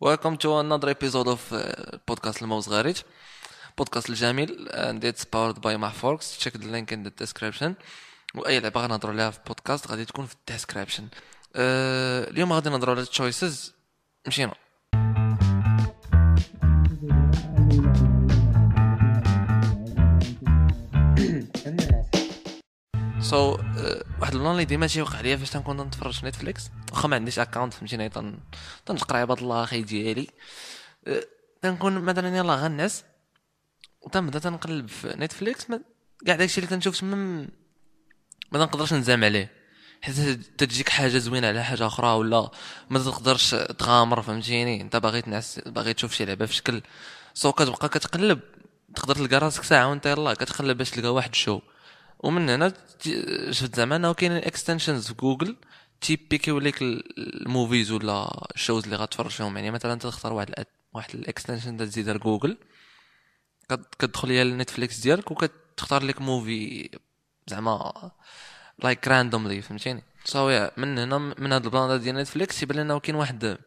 To another episode of uh, podcast الموز غاريج بودكاست الجميل and it's powered by محفوركس link in the description. واي لعبه غنهضروا عليها في بودكاست غادي تكون في الديسكريبشن uh, اليوم غادي نهضروا على التشويسز مشينا. سو uh, واحد البلان اللي ديما تيوقع ليا فاش تنكون نتفرج في نتفليكس واخا ما عنديش account فهمتيني؟ تن تنقرا عباد الله أخي ديالي. Uh, تنكون مثلا يلاه غننعس وتنبدأ تنقلب في نتفليكس. كاع داكشي اللي تنشوف تما ما تنقدرش نزعم عليه. حيت تجيك حاجة زوينة على حاجة أخرى ولا ما تقدرش تغامر فهمتيني؟ أنت باغي تنعس باغي تشوف شي لعبة في شكل so كتبقى كتقلب. تقدر تلقى راسك ساعة وانت يلاه كتقلب باش تلقى واحد ال show ومن هنا شفت زعما أنه كاينين extensions في جوجل تي pick يو ليك ال movies ولا ال shows اللي غتفرج فيهم يعني مثلا تختار واحد واحد ال extension تزيدها لجوجل كتدخل ليها لنتفليكس ديالك وكتختار لك movie زعما like randomly فهمتيني؟ so من هنا من هاد البلان ديال نتفليكس يبان لنا كاين واحد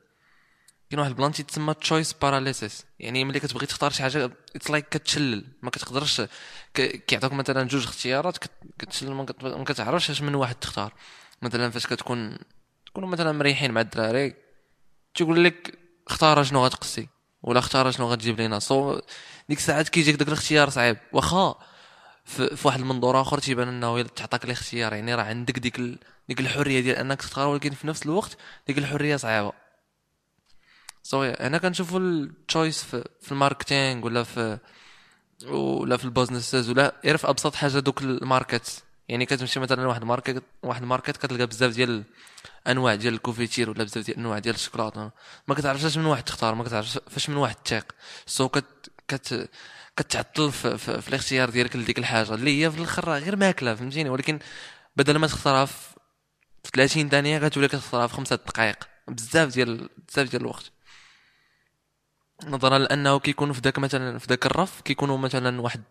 كاين واحد البلان تيتسمى choice paralysis يعني ملي كتبغي تختار شي حاجة it's like كتشلل. ما كتقدرش كيعطوك مثلا جوج اختيارات كتشلل ما كتعرفش اش من واحد تختار. مثلا فاش كتكون تكونوا مثلا مريحين مع الدراري تيقول لك اختار شنو غتقسي ولا اختار شنو غتجيب لينا. so ديك الساعات كيجيك داك الاختيار صعيب. واخا في, واحد المنظور آخر تيبان انه تعطاك الاختيار. يعني راه عندك ديك. ديك الحرية ديال أنك تختار ولكن في نفس الوقت ديك الحرية صعيبة. so أنا كنشوفوا ال choice في, في ال marketing ولا في ولا في ال businesses ولا غير في أبسط حاجة دوك ال market. يعني كتمشي مثلا واحد market واحد market كتلقى بزاف ديال انواع ديال ال confiture ولا بزاف ديال انواع ديال الشوكولاتة. ما كتعرفش من واحد تختار ما كتعرفش فاش من واحد تيق. so كت كت كتعطل في, في, في الاختيار ديالك لديك الحاجة اللي هي في الآخر غير ماكلة فهمتيني؟ ولكن بدل ما تختارها في 30 ثانية كتولي كتختارها في خمسة دقائق بزاف ديال بزاف ديال الوقت. نظرا لأنه كيكونوا في ذاك مثلا في ذاك الرف كيكونوا مثلا واحد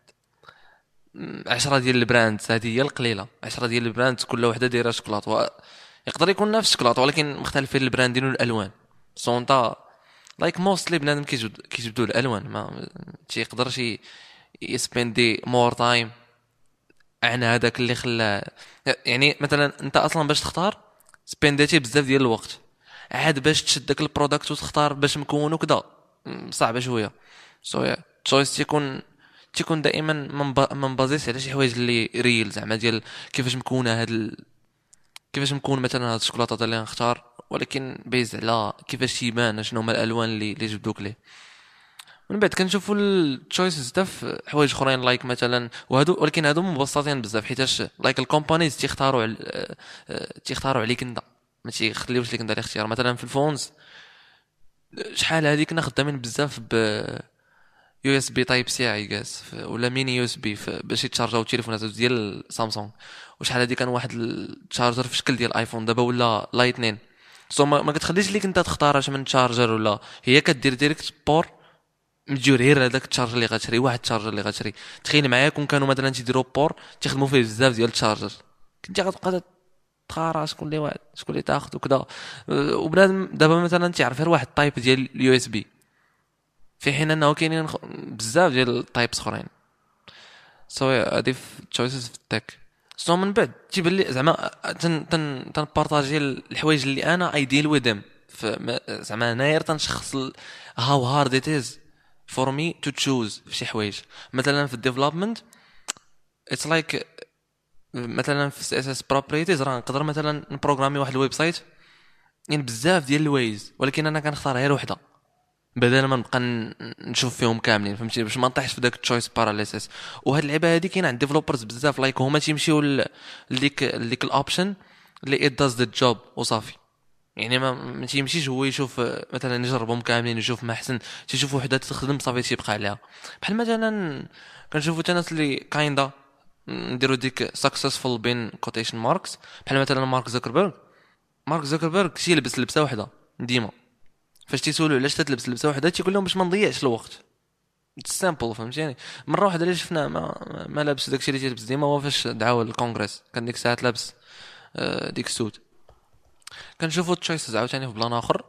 عشرة ديال ال brands هذه هي القليلة. عشرة ديال ال brands كل وحدة دايرة شوكولاط يقدر يكون نفس الشوكولاط ولكن مختلفين ال branding والألوان. so نتا like mostly بنادم كيجبدوا الألوان. ما تيقدرش يسبيندي more time عن هذاك اللي خلاه. يعني مثلا أنت أصلا باش تختار سبينديتي بزاف ديال الوقت. عاد باش تشد داك ال product وتختار باش مكون وكذا صعبة شوية. سو تشويس تيكون تيكون دائما من basis على شي حوايج اللي real زعما ديال كيفاش مكونة هاد ال... كيفاش مكون مثلا هاد الشوكولاته اللي نختار ولكن based على كيفاش يبان شنو هما الألوان اللي اللي جبدوك ليه. من بعد كنشوفوا ال choices حتى في حوايج أخرين like مثلا وهادو ولكن هادو مبسطين بزاف حيتاش like ال companies تيختاروا على تيختاروا عليك أنت. ما تيخليوش لك أنت الاختيار. مثلا في ال phones شحال هذيك كنا خدامين بزاف ب USB type C اي جاس ولا mini USB باش يتشارجاو التليفونات ديال سامسونج وشحال هذه كان واحد ال charger في شكل ديال ايفون دابا ولا lightning so ما, ما كتخليش ليك انت تختار اش من charger ولا. هي كدير direct بور مجور غير هذاك ال charger اللي غتشري واحد ال charger اللي غتشري. تخيل معايا كون كانوا مثلا تيديروا بور تيخدموا فيه بزاف ديال ال charger كنتي غتبقى تخارا شكون اللي واحد شكون اللي تاخذ وكذا. وبنادم دابا مثلا تيعرف غير واحد ال type ديال ال USB. في حين أنه كاينين بزاف ديال ال types اخرين so هادي choices في ال tech. so من بعد تيبان لي زعما تن تن تنبارطاجي الحوايج اللي أنا I deal with زعما انايا تنشخص how hard it is for me to choose في شي حوايج. مثلا في ال development it's like مثلا في CSS properties راه نقدر مثلا نبروغرامي واحد ال website يعني بزاف ديال ال ways ولكن أنا كنختار غير وحدة بدل ما نبقى نشوف فيهم كاملين فهمتي؟ باش ما نطيحش في داك choice paralysis وهاد اللعبة هادي كاين عند developers بزاف like هما تيمشيو لديك لديك ال option اللي it does the job وصافي. يعني ما, تيمشيش هو يشوف مثلا يجربهم كاملين يشوف ما أحسن تيشوف وحدة تخدم صافي تيبقى عليها. بحال مثلا كنشوفوا حتى ناس اللي kinda نديرو ديك successful بين quotation marks بحال مثلا مارك زوكربيرغ مارك زوكربيرغ تيلبس لبسة وحدة ديما. فاش تيسولو علاش تلبس لبسة وحدة تيقول لهم باش ما نضيعش الوقت. simple فهمتيني؟ مرة واحدة اللي شفنا ما, ما لابس داكشي اللي تيلبس؟ ديما هو فاش دعاو للكونغرس. كان ديك الساعات لابس آه، ديك السود كنشوفو choices عاوتاني في plan آخر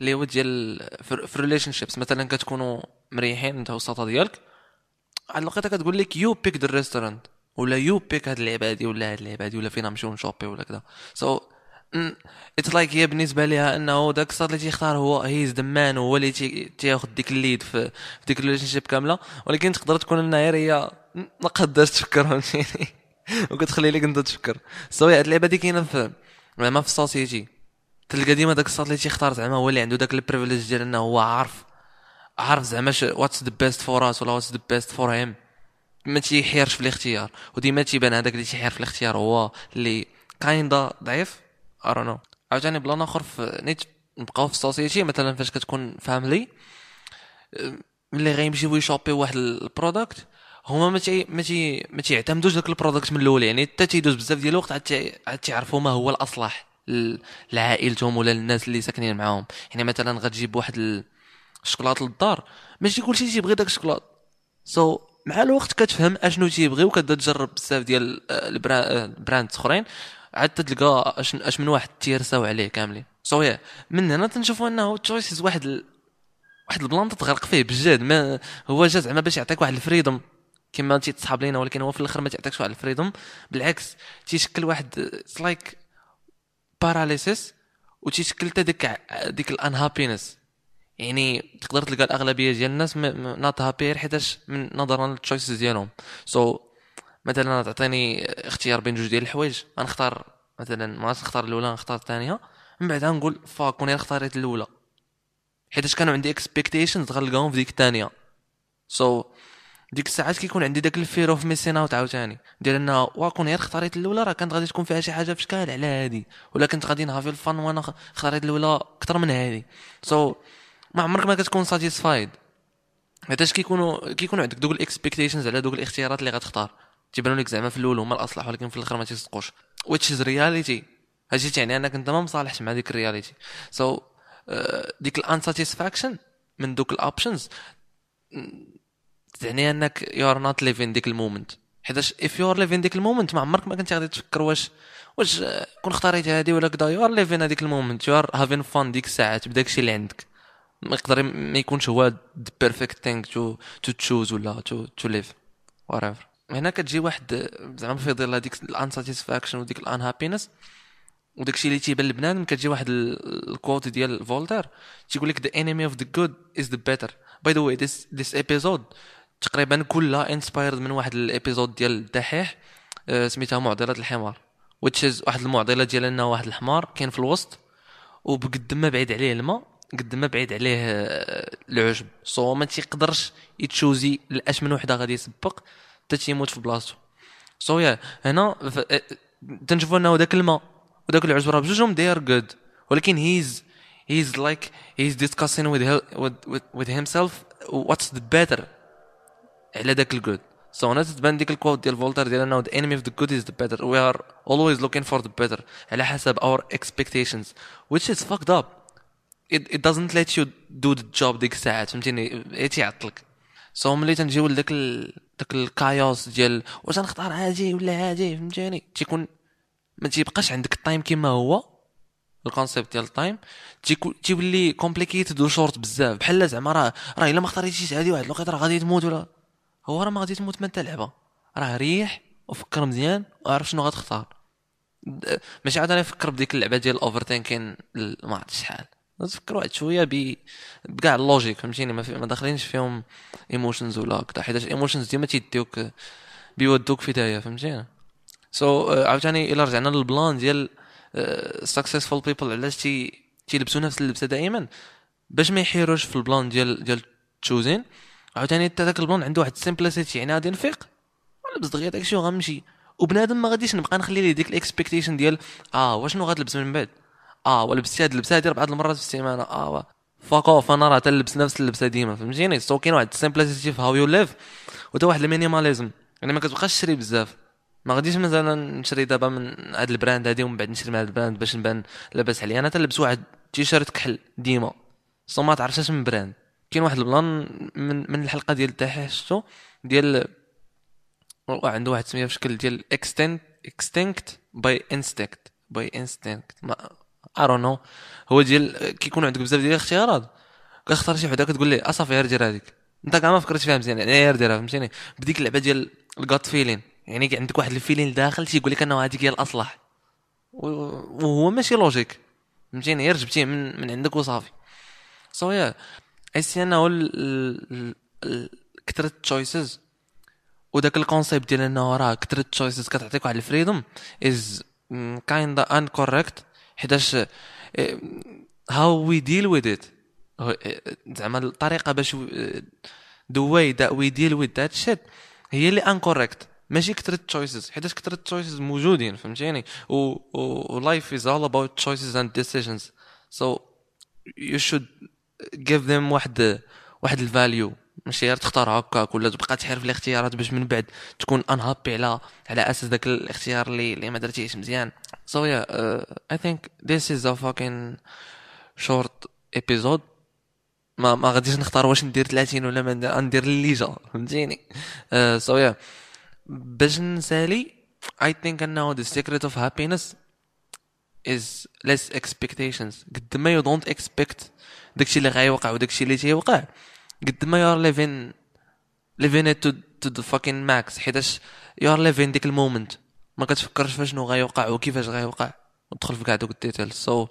اللي هو ديال في ال relationships مثلا كتكونوا مريحين انت والساطه ديالك. واحد الوقيته كتقول لك you pick the restaurant ولا you pick هاد اللعبة هادي ولا هاد اللعبة هادي ولا فينا نمشيو نشوبي ولا كذا so it's like هي بالنسبة ليها إنه داك الصاد اللي تيختار هو he's the man هو اللي تياخذ ديك ال lead في ديك ال relationship كاملة. ولكن تقدر تكون انها هي ما قدرتش تفكر فهمتيني؟ وكتخلي لك أنت تفكر. so هاد اللعبة كاينة في زعما في ال society تلقى ديما داك الصاد اللي تيختار زعما هو اللي عنده داك ال privilege ديال إنه هو عارف عارف زعما what's the best for us ولا what's the best for him ما تيحيرش في الاختيار وديما تيبان هذاك اللي تيحير في الاختيار هو اللي kinda ضعيف. ارونو عاوتاني plan آخر في نيت نبقاو في ال society مثلا فاش كتكون family ملي غيمشيو يشوبي واحد ال product هما ما تي ما تي ما تيعتمدوش داك ال product من الأول يعني حتى تيدوز بزاف ديال الوقت عاد تيعرفوا ما هو الأصلح لعائلتهم ولا للناس اللي ساكنين معاهم. يعني مثلا غتجيب واحد الشكلاط للدار ماشي كلشي تيبغي داك الشكلاط so, مع الوقت كتفهم أشنو تيبغي وكتبدا تجرب بزاف ديال ال brand أخرين. عاد تلقى اش أش من واحد تيرساو عليه كاملين. so, من هنا تنشوفوا أنه choices واحد ال... واحد ال plan تغرق فيه بجد. ما هو جا زعما باش يعطيك واحد ال freedom كما تيتصحاب لينا ولكن هو في الأخر ما تعطيكش واحد ال freedom بالعكس تيشكل واحد like paralysis وتيشكل حتى ديك ديك ال unhappiness يعني تقدر تلقى الأغلبية ديال الناس not happy حيتاش من نظرا لل choices ديالهم. so, مثلا تعطيني اختيار بين جوج ديال الحوايج. غنختار مثلا ما نختار الأولى نختار الثانية. من بعد نقول fuck كون اختاريت الأولى. حيتاش كانوا عندي expectations غنلقاهم في ديك الثانية. so, ديك الساعات كيكون عندي داك ال fear of missing out عاوتاني. ديال انه واكون غير اختاريت الأولى راه كانت غادي تكون فيها شي حاجة في شكال على هادي. ولا كنت غادي نهافي ال fun وأنا اختاريت الأولى أكثر من هادي. so, ما عمرك ما كتكون satisfied حيتاش كيكونوا كيكونوا عندك دوك ال expectations على دوك الاختيارات اللي غتختار. تيبانوا لك زعما في الأول هما الأصلح ولكن في الآخر ما تيصدقوش. Which is reality. هادشي تعني أنك أنت ما مصالحش مع ديك ال reality so, uh, ديك ال unsatisfaction من دوك ال options تعني أنك you are not living ديك المومنت. حيتاش if you are living ديك المومنت ما عمرك ما كنت غادي تفكر واش واش كون اختاريت هادي ولا كدا you are living هذيك المومنت. you are having fun ديك الساعات بداك الشيء اللي عندك. ما يقدر ما يكونش هو the perfect thing to to choose ولا to to live. Whatever. هنا كتجي واحد زعما في ظل هذيك ال unsatisfaction وديك ال unhappiness وداك الشيء اللي تيبان لبنادم كتجي واحد ال quote ديال فولتير تيقول لك the enemy of the good is the better. By the way this this episode تقريبا كلها inspired من واحد ال episode ديال الدحيح آه، سميتها معضلة الحمار. Which is واحد المعضلة ديال إنه واحد الحمار كاين في الوسط وبقد ما بعيد عليه الماء قد ما بعيد عليه آه، العشب سو ما تيقدرش ي choose لاش من وحدة غادي يسبق حتى تيموت في بلاصتو. so yeah هنا آه، تنشوفوا أنه ذاك الماء وداك العشب راه بجوجهم they are good ولكن he's he's like he's discussing with, with himself what's the better على ذاك ال good so هنا تتبان ديك ال quote ديال فولتر ديال أنه the enemy of the good is the better. We are always looking for the better على حسب our expectations which is fucked up. It, doesn't let you do the job ديك الساعات فهمتيني؟ تيعطلك so ملي تنجيو لذاك داك ال chaos ديال واش نختار هادي ولا هادي فهمتيني؟ تيكون ما تيبقاش عندك ال time كيما هو ال concept ديال ال time تيولي complicated و short بزاف. بحال زعما راه راه إلا ما اختاريتيش هادي واحد الوقت راه غادي تموت ولا؟ هو راه ما غادي تموت ما انت لعبة. راه ريح وفكر مزيان وعرف شنو غتختار. ماشي عاد أنا نفكر بديك اللعبة ديال ال overthinking ما عرفتش شحال. نفكر واحد شوية ب بكاع ال logic فهمتيني؟ ما, في... ما داخلينش فيهم emotions ولا هكذا حيت emotions ديما تيديوك بيودوك في داهيه فهمتيني؟ so so, uh, عاوتاني إلا رجعنا للبلان ديال successful uh, people علاش تي تيلبسوا نفس اللبسة دائما؟ باش ما يحيروش في البلان ديال ديال تشوزين عاوتاني حتى داك البلان عنده واحد ال simplicity يعني غادي نفيق؟ ولبس دغيا داكشي وغنمشي. وبنادم ما غاديش نبقى نخلي ليه ديك ال expectation ديال آه واشنو غتلبس من بعد؟ آه ولبستي هاد اللبسه هادي بعض المرات في السيمانة. آه fuck off أنا راه تلبس نفس اللبسة ديما فهمتيني؟ so كاين واحد ال simplicity في how you live وتا واحد ال minimalism. يعني ما كتبقاش تشري بزاف. ما غاديش مثلا نشري دابا من هاد ال brand هادي ومن بعد نشري من هاد ال brand باش نبان لاباس عليا. أنا تلبس واحد تيشيرت كحل ديما. so ما تعرفش من brand كاين واحد البلان من من الحلقة ديال الدحيح شفتو ديال عنده واحد سميه في شكل ديال extent extinct by instinct by instinct ما I don't know هو ديال كيكون عندك بزاف ديال الاختيارات كتختار شي وحدة كتقول لي أصافي غير دير هذيك أنت كاع ما فكرتش فيها مزيان يعني غير ديرها فهمتيني بديك اللعبة ديال ال gut feeling يعني عندك واحد ال feeling داخل تيقول لك أنه هذيك هي الأصلح. وهو ماشي logic فهمتيني غير جبتيه من من عندك وصافي. سو يا احس أنه كثرة choices وداك ال concept ديال أنه راه كثرة choices كتعطيك واحد ال freedom is kinda incorrect حيتاش how we deal with it زعما الطريقة باش the way that we deal with that shit هي اللي incorrect ماشي كثرة choices حيت كثرة choices موجودين فهمتيني؟ و life is all about choices and decisions so you should give them واحد واحد ال value ماشي غير تختار هكاك ولا تبقى تحير في الاختيارات باش من بعد تكون unhappy على على أساس ذاك الاختيار اللي اللي ما درتيش مزيان. so yeah I think this is a fucking short episode ما ما غاديش نختار واش ندير 30 ولا ما ندير اللي جا فهمتيني؟ so yeah باش نسالي I think انه the secret of happiness is less expectations. قد ما you don't expect داكشي اللي غيوقع وداكشي اللي تيوقع. قد ما you're living living to to the fucking max حيتاش you're living ديك ال moment ما كتفكرش فاشنو غيوقع وكيفاش غيوقع ودخل في كاع دوك ال detail so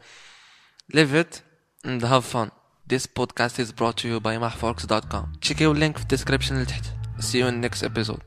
live it and have fun this podcast is brought to you by mahforks.com. dot com تشيكيو ال link في ال description below. See you in the next.